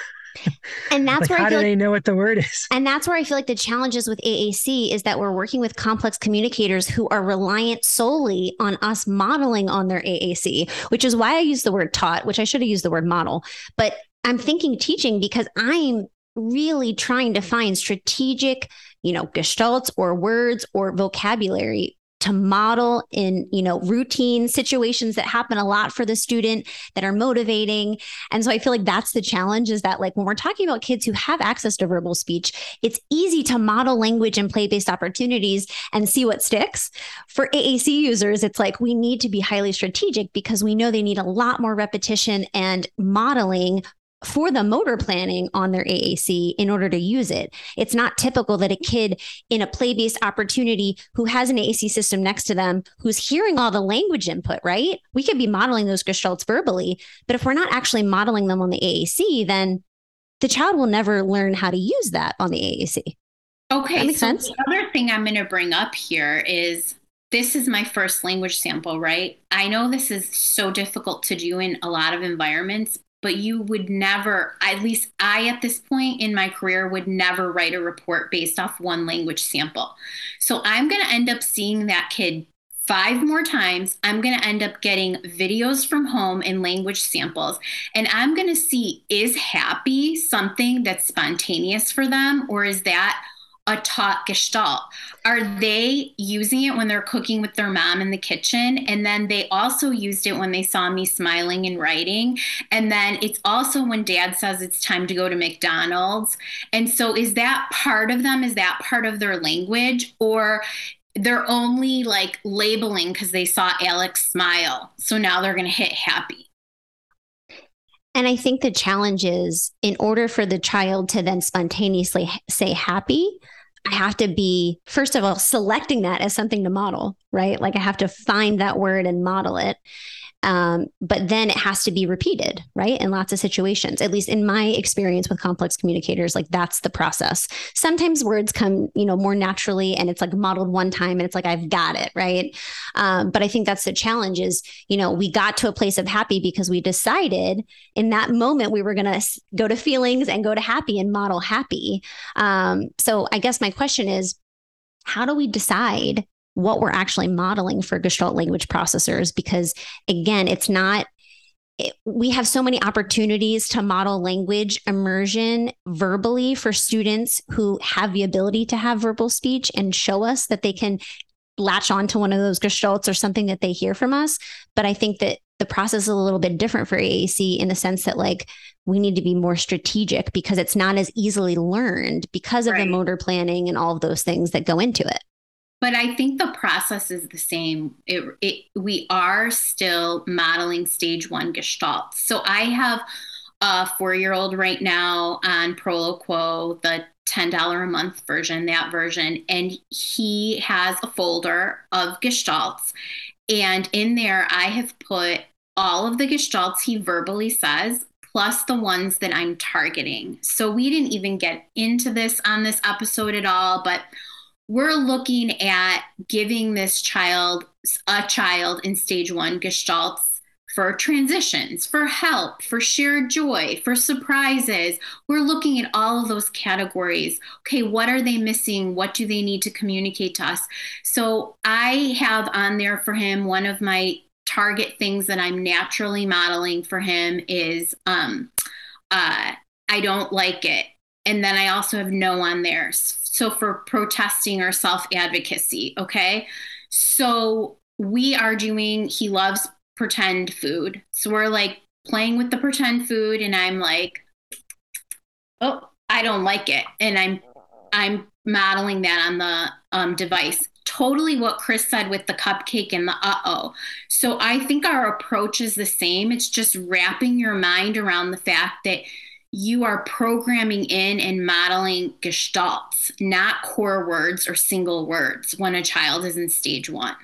And that's like, where how I do feel they know what the word is? and that's where I feel like the challenges with AAC is that we're working with complex communicators who are reliant solely on us modeling on their AAC, which is why I use the word taught, which I should have used the word model. But I'm thinking teaching because I'm really trying to find strategic you know, gestalts or words or vocabulary to model in you know routine situations that happen a lot for the student that are motivating. And so i feel like that's the challenge is that like when we're talking about kids who have access to verbal speech it's easy to model language and play-based opportunities and see what sticks. For aac users it's like we need to be highly strategic because we know they need a lot more repetition and modeling for the motor planning on their AAC in order to use it. It's not typical that a kid in a play based opportunity who has an AAC system next to them, who's hearing all the language input, right? We could be modeling those gestalts verbally, but if we're not actually modeling them on the AAC, then the child will never learn how to use that on the AAC. Okay. makes so sense? the other thing I'm going to bring up here is this is my first language sample, right? I know this is so difficult to do in a lot of environments, but you would never, at least I at this point in my career, would never write a report based off one language sample. So I'm going to end up seeing that kid five more times. I'm going to end up getting videos from home and language samples. And I'm going to see is happy something that's spontaneous for them, or is that a taught gestalt? Are they using it when they're cooking with their mom in the kitchen? And then they also used it when they saw me smiling and writing. And then it's also when dad says it's time to go to McDonald's. And so is that part of them? Is that part of their language? Or they're only like labeling because they saw Alex smile. So now they're going to hit happy. And I think the challenge is in order for the child to then spontaneously say happy, I have to be, first of all, selecting that as something to model, right? Like I have to find that word and model it. Um, but then it has to be repeated, right? In lots of situations, at least in my experience with complex communicators, like that's the process. Sometimes words come, you know, more naturally and it's like modeled one time and it's like, I've got it, right? Um, but I think that's the challenge is, you know, we got to a place of happy because we decided in that moment we were going to go to feelings and go to happy and model happy. Um, so I guess my question is, how do we decide what we're actually modeling for Gestalt language processors because, again, it's not. It, we have so many opportunities to model language immersion verbally for students who have the ability to have verbal speech and show us that they can latch onto one of those gestalts or something that they hear from us. But I think that the process is a little bit different for AAC in the sense that like we need to be more strategic because it's not as easily learned because of Right. the motor planning and all of those things that go into it. But I think the process is the same. It, it, we are still modeling stage one gestalt. So I have a four year old right now on Proloquo, the $10 a month version, that version. And he has a folder of gestalts. And in there, I have put all of the gestalts he verbally says, plus the ones that I'm targeting. So we didn't even get into this on this episode at all, but we're looking at giving this child a child in stage one gestalts for transitions, for help, for shared joy, for surprises. We're looking at all of those categories. Okay, what are they missing? What do they need to communicate to us? So I have on there for him one of my target things that I'm naturally modeling for him is um, uh, I don't like it. And then I also have no on there. So for protesting or self advocacy. Okay. So we are doing, he loves pretend food. So we're like playing with the pretend food and I'm like, oh, I don't like it. And I'm I'm modeling that on the um, device. Totally what Chris said with the cupcake and the uh oh. So I think our approach is the same. It's just wrapping your mind around the fact that you are programming in and modeling gestalts, not core words or single words when a child is in stage one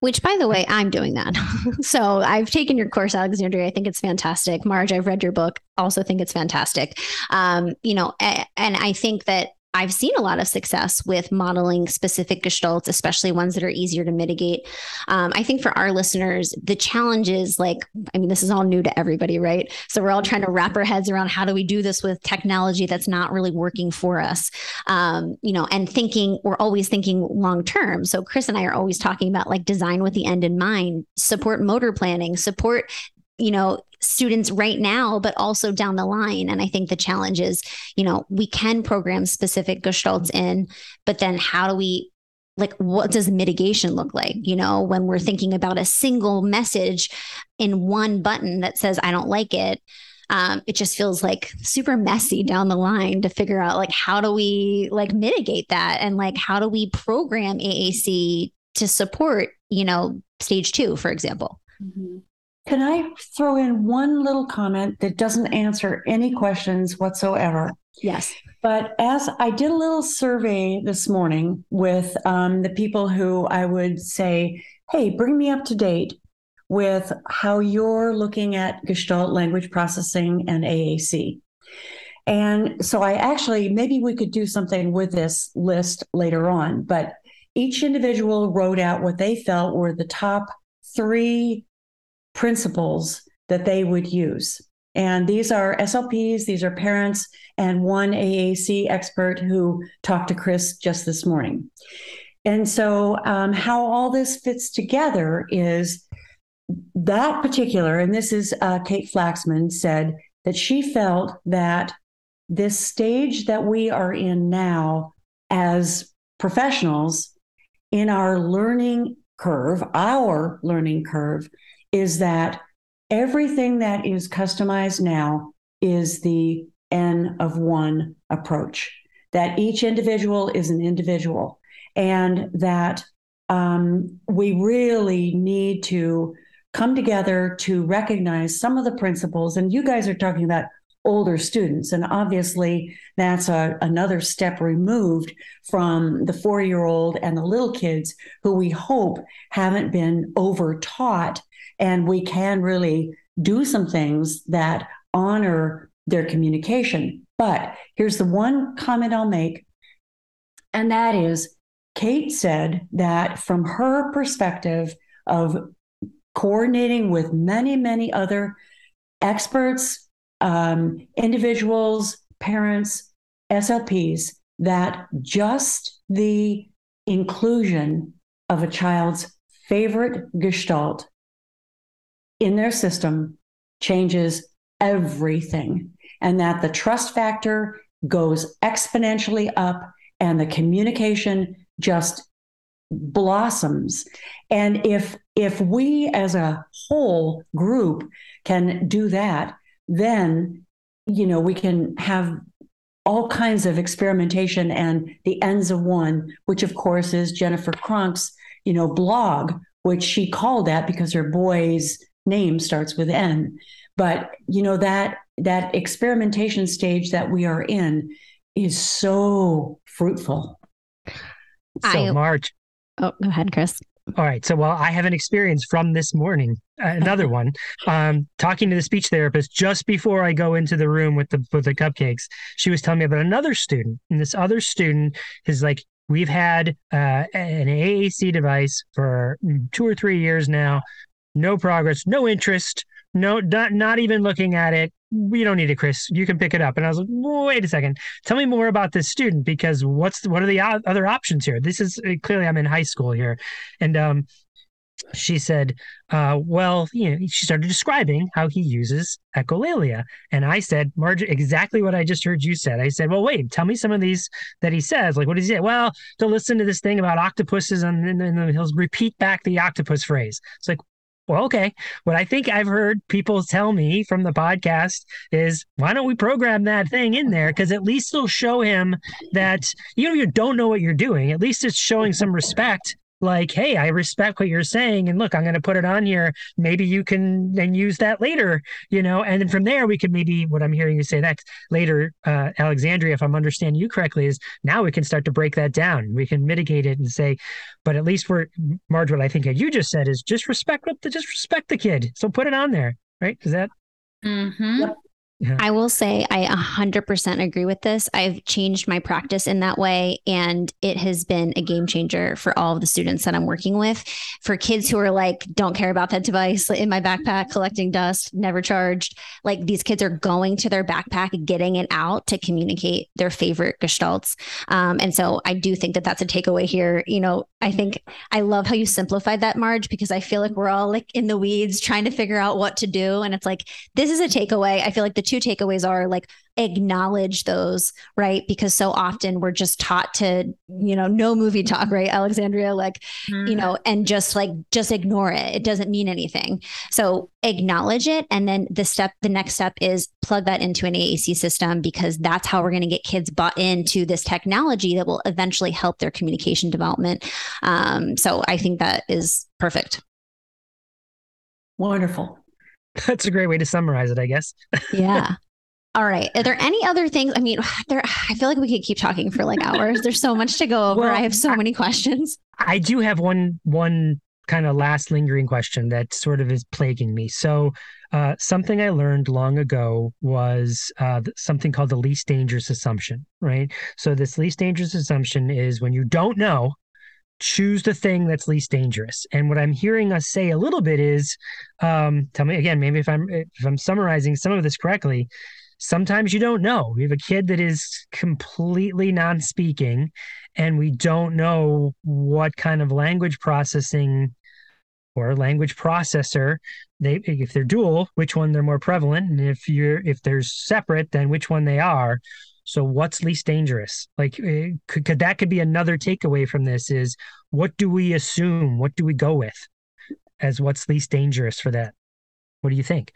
which by the way, I'm doing that. so I've taken your course, Alexandria. I think it's fantastic. Marge, I've read your book, also think it's fantastic. Um, you know, and I think that I've seen a lot of success with modeling specific gestalts, especially ones that are easier to mitigate. Um, I think for our listeners, the challenge is like, I mean, this is all new to everybody, right? So we're all trying to wrap our heads around how do we do this with technology that's not really working for us, um, you know, and thinking, we're always thinking long term. So Chris and I are always talking about like design with the end in mind, support motor planning, support you know students right now but also down the line. And i think the challenge is you know we can program specific gestalts in but then how do we like what does mitigation look like? You know when we're thinking about a single message in one button that says i don't like it um, it just feels like super messy down the line to figure out like how do we like mitigate that? And like how do we program aac to support you know stage two for example? Mm-hmm. Can I throw in one little comment that doesn't answer any questions whatsoever? Yes. But as I did a little survey this morning with um, the people who I would say, hey, bring me up to date with how you're looking at Gestalt language processing and AAC. And so I actually, maybe we could do something with this list later on, but each individual wrote out what they felt were the top three principles that they would use. And these are SLPs, these are parents, and one AAC expert who talked to Chris just this morning. And so, um, how all this fits together is that particular, and this is uh, Kate Flaxman said that she felt that this stage that we are in now as professionals in our learning curve, our learning curve, is that everything that is customized now is the N of one approach, that each individual is an individual, and that um, we really need to come together to recognize some of the principles. And you guys are talking about older students, and obviously that's a, another step removed from the four year old and the little kids who we hope haven't been over taught and we can really do some things that honor their communication. But here's the one comment I'll make, and that is Kate said that from her perspective of coordinating with many, many other experts, um, individuals, parents, SLPs, that just the inclusion of a child's favorite gestalt in their system changes everything, and that the trust factor goes exponentially up and the communication just blossoms. And if if we as a whole group can do that then you know we can have all kinds of experimentation and the ends of one which of course is jennifer cronk's you know blog which she called that because her boys name starts with N. But you know that that experimentation stage that we are in is so fruitful. So I, Marge. Oh, go ahead, Chris. All right. So, well, I have an experience from this morning, uh, another one, um, talking to the speech therapist just before I go into the room with the with the cupcakes. She was telling me about another student, and this other student is like, we've had uh, an AAC device for two or three years now, no progress, no interest, no, not not even looking at it. We don't need it, Chris. You can pick it up. And I was like, wait a second. Tell me more about this student because what's what are the other options here? This is uh, clearly I'm in high school here, and um, she said, uh, well, you know, she started describing how he uses echolalia. And I said, Marge, exactly what I just heard you said. I said, well, wait, tell me some of these that he says. Like, what does he say? Well, to listen to this thing about octopuses and, and he'll repeat back the octopus phrase. It's like, well, okay. What I think I've heard people tell me from the podcast is why don't we program that thing in there? Because at least it'll show him that even if you don't know what you're doing, at least it's showing some respect like, hey, I respect what you're saying. And look, I'm going to put it on here. Maybe you can then use that later, you know, and then from there, we could maybe what I'm hearing you say next later, uh, Alexandria, if I'm understanding you correctly, is now we can start to break that down. We can mitigate it and say, but at least we're, Marge, what I think you just said is just respect the, just respect the kid. So put it on there, right? Is that? Mm-hmm. Yep. I will say I 100% agree with this. I've changed my practice in that way, and it has been a game changer for all of the students that I'm working with. For kids who are like, don't care about that device in my backpack, collecting dust, never charged, like these kids are going to their backpack, getting it out to communicate their favorite gestalts. Um, and so I do think that that's a takeaway here. You know, I think I love how you simplified that, Marge, because I feel like we're all like in the weeds trying to figure out what to do. And it's like, this is a takeaway. I feel like the two takeaways are like acknowledge those, right? Because so often we're just taught to, you know, no movie talk, right? Alexandria, like, mm-hmm. you know, and just like, just ignore it. It doesn't mean anything. So acknowledge it. And then the step, the next step is plug that into an AAC system because that's how we're going to get kids bought into this technology that will eventually help their communication development. Um, so I think that is perfect. Wonderful. That's a great way to summarize it, I guess. yeah. All right. Are there any other things? I mean, there. I feel like we could keep talking for like hours. There's so much to go over. Well, I have so I, many questions. I do have one one kind of last lingering question that sort of is plaguing me. So, uh, something I learned long ago was uh, something called the least dangerous assumption. Right. So, this least dangerous assumption is when you don't know, choose the thing that's least dangerous. And what I'm hearing us say a little bit is, um, tell me again, maybe if I'm if I'm summarizing some of this correctly, sometimes you don't know. We have a kid that is completely non-speaking, and we don't know what kind of language processing or language processor they if they're dual which one they're more prevalent and if you're if they're separate then which one they are so what's least dangerous? Like eh, could, could that could be another takeaway from this is what do we assume? What do we go with as what's least dangerous for that? What do you think?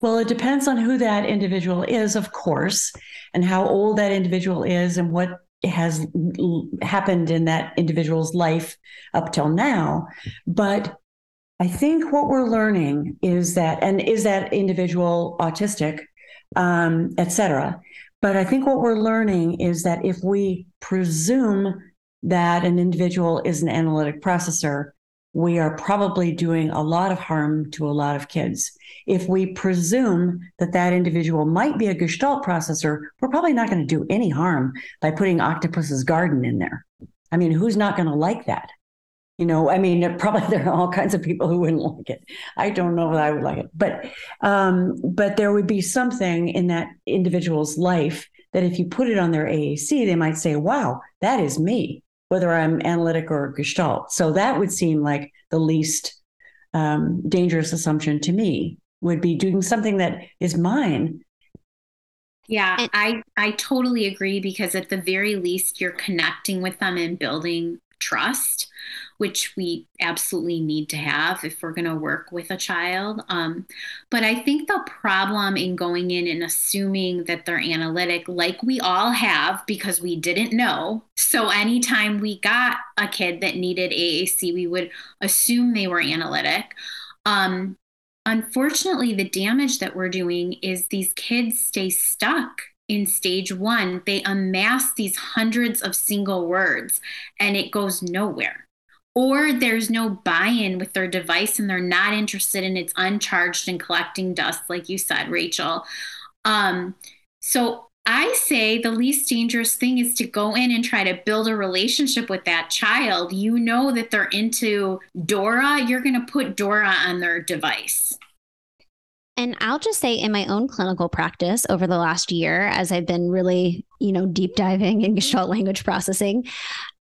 Well, it depends on who that individual is, of course, and how old that individual is and what has happened in that individual's life up till now. But I think what we're learning is that, and is that individual autistic, um, et cetera. But I think what we're learning is that if we presume that an individual is an analytic processor, we are probably doing a lot of harm to a lot of kids. If we presume that that individual might be a Gestalt processor, we're probably not going to do any harm by putting Octopus's Garden in there. I mean, who's not going to like that? You know, I mean, probably there are all kinds of people who wouldn't like it. I don't know that I would like it, but um, but there would be something in that individual's life that if you put it on their AAC, they might say, "Wow, that is me," whether I'm analytic or Gestalt. So that would seem like the least um, dangerous assumption to me would be doing something that is mine yeah, I I totally agree because at the very least you're connecting with them and building trust, which we absolutely need to have if we're going to work with a child. Um, but I think the problem in going in and assuming that they're analytic, like we all have because we didn't know. So anytime we got a kid that needed AAC, we would assume they were analytic. Um, unfortunately, the damage that we're doing is these kids stay stuck in stage one, they amass these hundreds of single words and it goes nowhere. Or there's no buy-in with their device and they're not interested and it's uncharged and collecting dust like you said rachel. Um, so i say the least dangerous thing is to go in and try to build a relationship with that child. You know that they're into dora you're going to put dora on their device. And I'll just say in my own clinical practice over the last year, as I've been really, you know, deep diving in Gestalt language processing,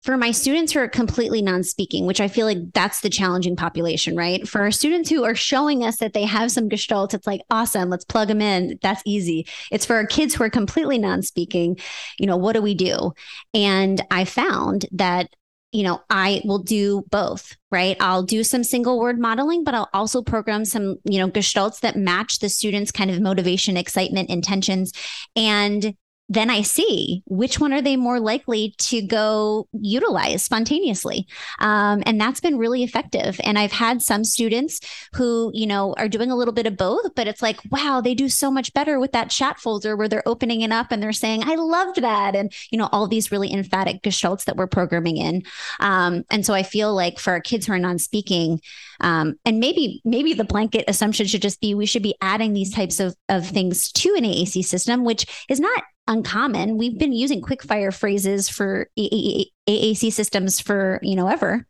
for my students who are completely non-speaking which i feel like that's the challenging population right for our students who are showing us that they have some gestalt it's like awesome let's plug them in that's easy it's for our kids who are completely non-speaking you know what do we do and i found that you know, I will do both, right? I'll do some single word modeling, but I'll also program some, you know, gestalts that match the students' kind of motivation, excitement, intentions. And then I see which one are they more likely to go utilize spontaneously. Um, and that's been really effective. And I've had some students who, you know, are doing a little bit of both, but it's like, wow, they do so much better with that chat folder where they're opening it up and they're saying, I loved that. And, you know, all these really emphatic gestalts that we're programming in. Um, and so I feel like for our kids who are non speaking, um, and maybe maybe the blanket assumption should just be we should be adding these types of, of things to an AAC system, which is not uncommon. We've been using quick fire phrases for AAC systems for, you know, ever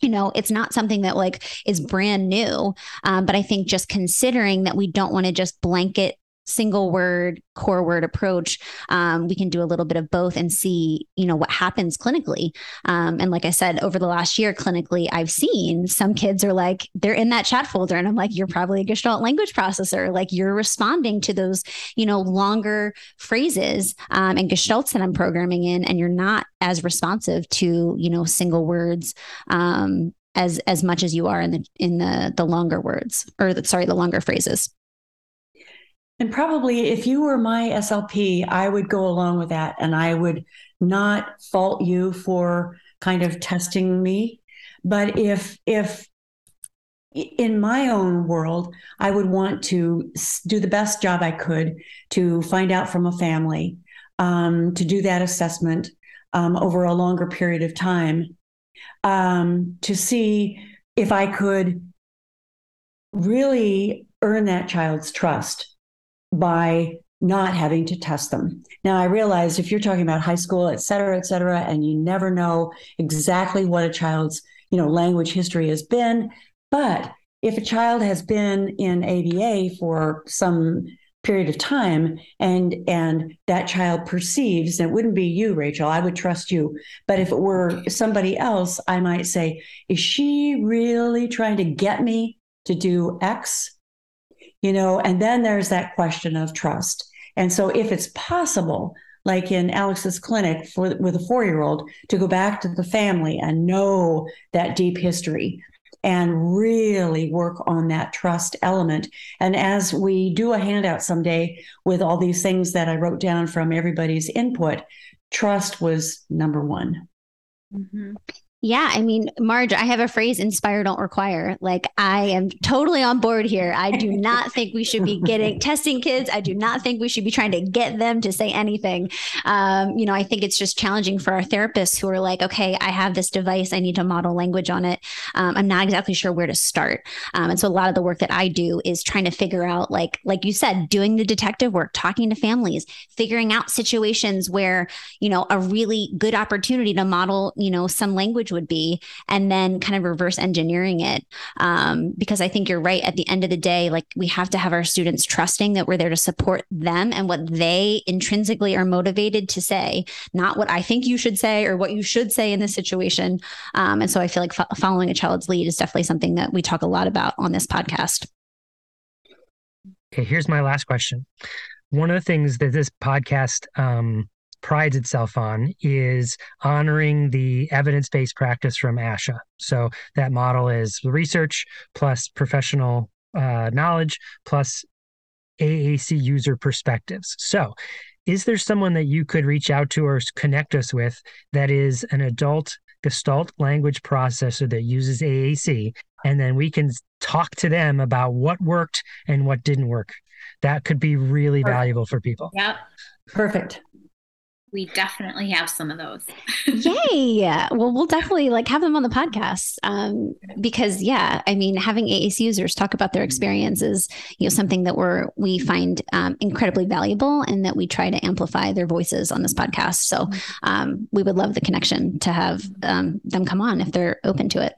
you know it's not something that like is brand new um, but i think just considering that we don't want to just blanket single word core word approach. Um, we can do a little bit of both and see you know what happens clinically. Um, and like i said over the last year clinically i've seen some kids are like they're in that chat folder and i'm like you're probably a gestalt language processor. Like you're responding to those you know longer phrases um, and gestalts that i'm programming in and you're not as responsive to you know single words um, as as much as you are in the in the the longer words or the, sorry the longer phrases and probably if you were my SLP, I would go along with that and I would not fault you for kind of testing me. But if if in my own world, I would want to do the best job I could to find out from a family, um, to do that assessment um, over a longer period of time, um, to see if I could really earn that child's trust by not having to test them. Now, I realize if you're talking about high school, et cetera, et cetera, and you never know exactly what a child's you know language history has been, but if a child has been in ABA for some period of time and and that child perceives and it wouldn't be you rachel i would trust you but if it were somebody else i might say is she really trying to get me to do x you know, and then there's that question of trust. And so if it's possible, like in Alex's clinic for with a four-year-old, to go back to the family and know that deep history and really work on that trust element. And as we do a handout someday with all these things that I wrote down from everybody's input, trust was number one. Mm-hmm. Yeah, I mean, Marge, I have a phrase inspire don't require. Like I am totally on board here. I do not think we should be getting testing kids. I do not think we should be trying to get them to say anything. Um, you know, I think it's just challenging for our therapists who are like, okay, I have this device, I need to model language on it. Um, I'm not exactly sure where to start. Um, and so a lot of the work that I do is trying to figure out, like, like you said, doing the detective work, talking to families, figuring out situations where, you know, a really good opportunity to model, you know, some language would be, and then kind of reverse engineering it. Um, because I think you're right. At the end of the day, like we have to have our students trusting that we're there to support them and what they intrinsically are motivated to say, not what I think you should say or what you should say in this situation. Um, and so I feel like fo- following a child's lead is definitely something that we talk a lot about on this podcast. Okay, here's my last question. One of the things that this podcast um, prides itself on is honoring the evidence based practice from ASHA. So that model is research plus professional uh, knowledge plus AAC user perspectives. So, is there someone that you could reach out to or connect us with that is an adult Gestalt language processor that uses AAC? And then we can talk to them about what worked and what didn't work. That could be really valuable for people. Yeah. Perfect. We definitely have some of those. Yay! Well, we'll definitely like have them on the podcast um, because, yeah, I mean, having AAC users talk about their experiences, you know, something that we're we find um, incredibly valuable, and that we try to amplify their voices on this podcast. So, um, we would love the connection to have um, them come on if they're open to it.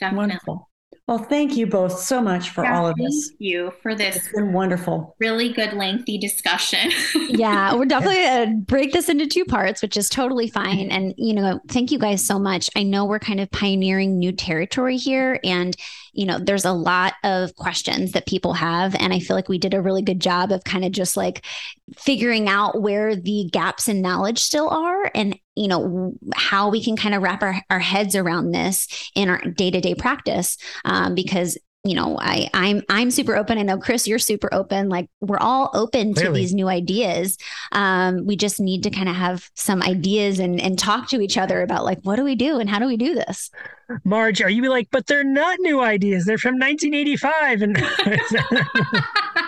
Definitely. Wonderful. Well, thank you both so much for Yeah, all of thank this. Thank you for this It's been wonderful. really good lengthy discussion. yeah, we're definitely going to break this into two parts, which is totally fine. And, you know, thank you guys so much. I know we're kind of pioneering new territory here. And, you know, there's a lot of questions that people have. And I feel like we did a really good job of kind of just like figuring out where the gaps in knowledge still are and, you know, how we can kind of wrap our, our heads around this in our day to day practice. Um, because you know i i'm i'm super open i know chris you're super open like we're all open to these new ideas um we just need to kind of have some ideas and and talk to each other about like what do we do and how do we do this Marge, are you like, but they're not new ideas. They're from 1985. And,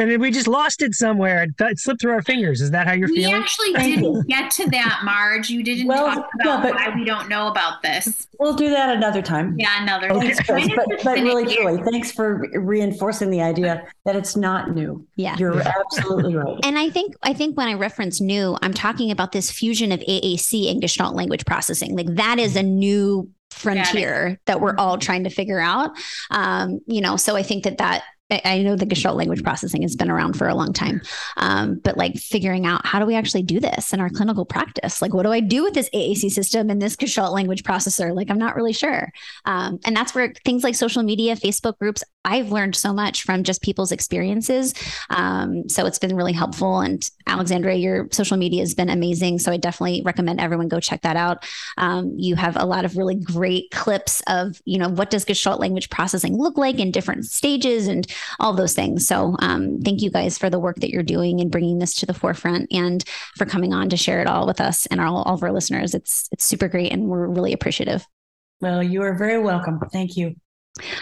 and then we just lost it somewhere. It, it slipped through our fingers. Is that how you're we feeling? We actually didn't get to that, Marge. You didn't Well, talk yeah, about but- why we don't know about this. We'll do that another time. Yeah, another. Okay. Thanks, But, but really, truly, thanks for reinforcing the idea that it's not new. yeah You're absolutely right. And I think I think when I reference new, I'm talking about this fusion of AAC and Gestalt language processing. Like that is a new frontier that we're all trying to figure out. Um, you know, so I think that that I- know the Gestalt language processing has been around for a long time, um, but like figuring out how do we actually do this in our clinical practice? Like, what do I do with this AAC system and this Gestalt language processor? Like, I'm not really sure. Um, and that's where things like social media, Facebook groups, I've learned so much from just people's experiences. Um, so it's been really helpful. And Alexandra, your social media has been amazing. So I definitely recommend everyone go check that out. Um, you have a lot of really great clips of, you know, what does Gestalt language processing look like in different stages and all those things. So um, thank you guys for the work that you're doing and bringing this to the forefront and for coming on to share it all with us and all, all of our listeners. It's it's super great and we're really appreciative. Well, you are very welcome. Thank you.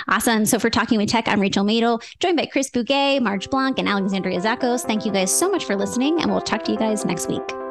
Awesome. So for Talking with Tech, I'm Rachel Madel, joined by Chris Bugaj, Marge Blanc, and Alexandria Zachos. Thank you guys so much for listening, and we'll talk to you guys next week.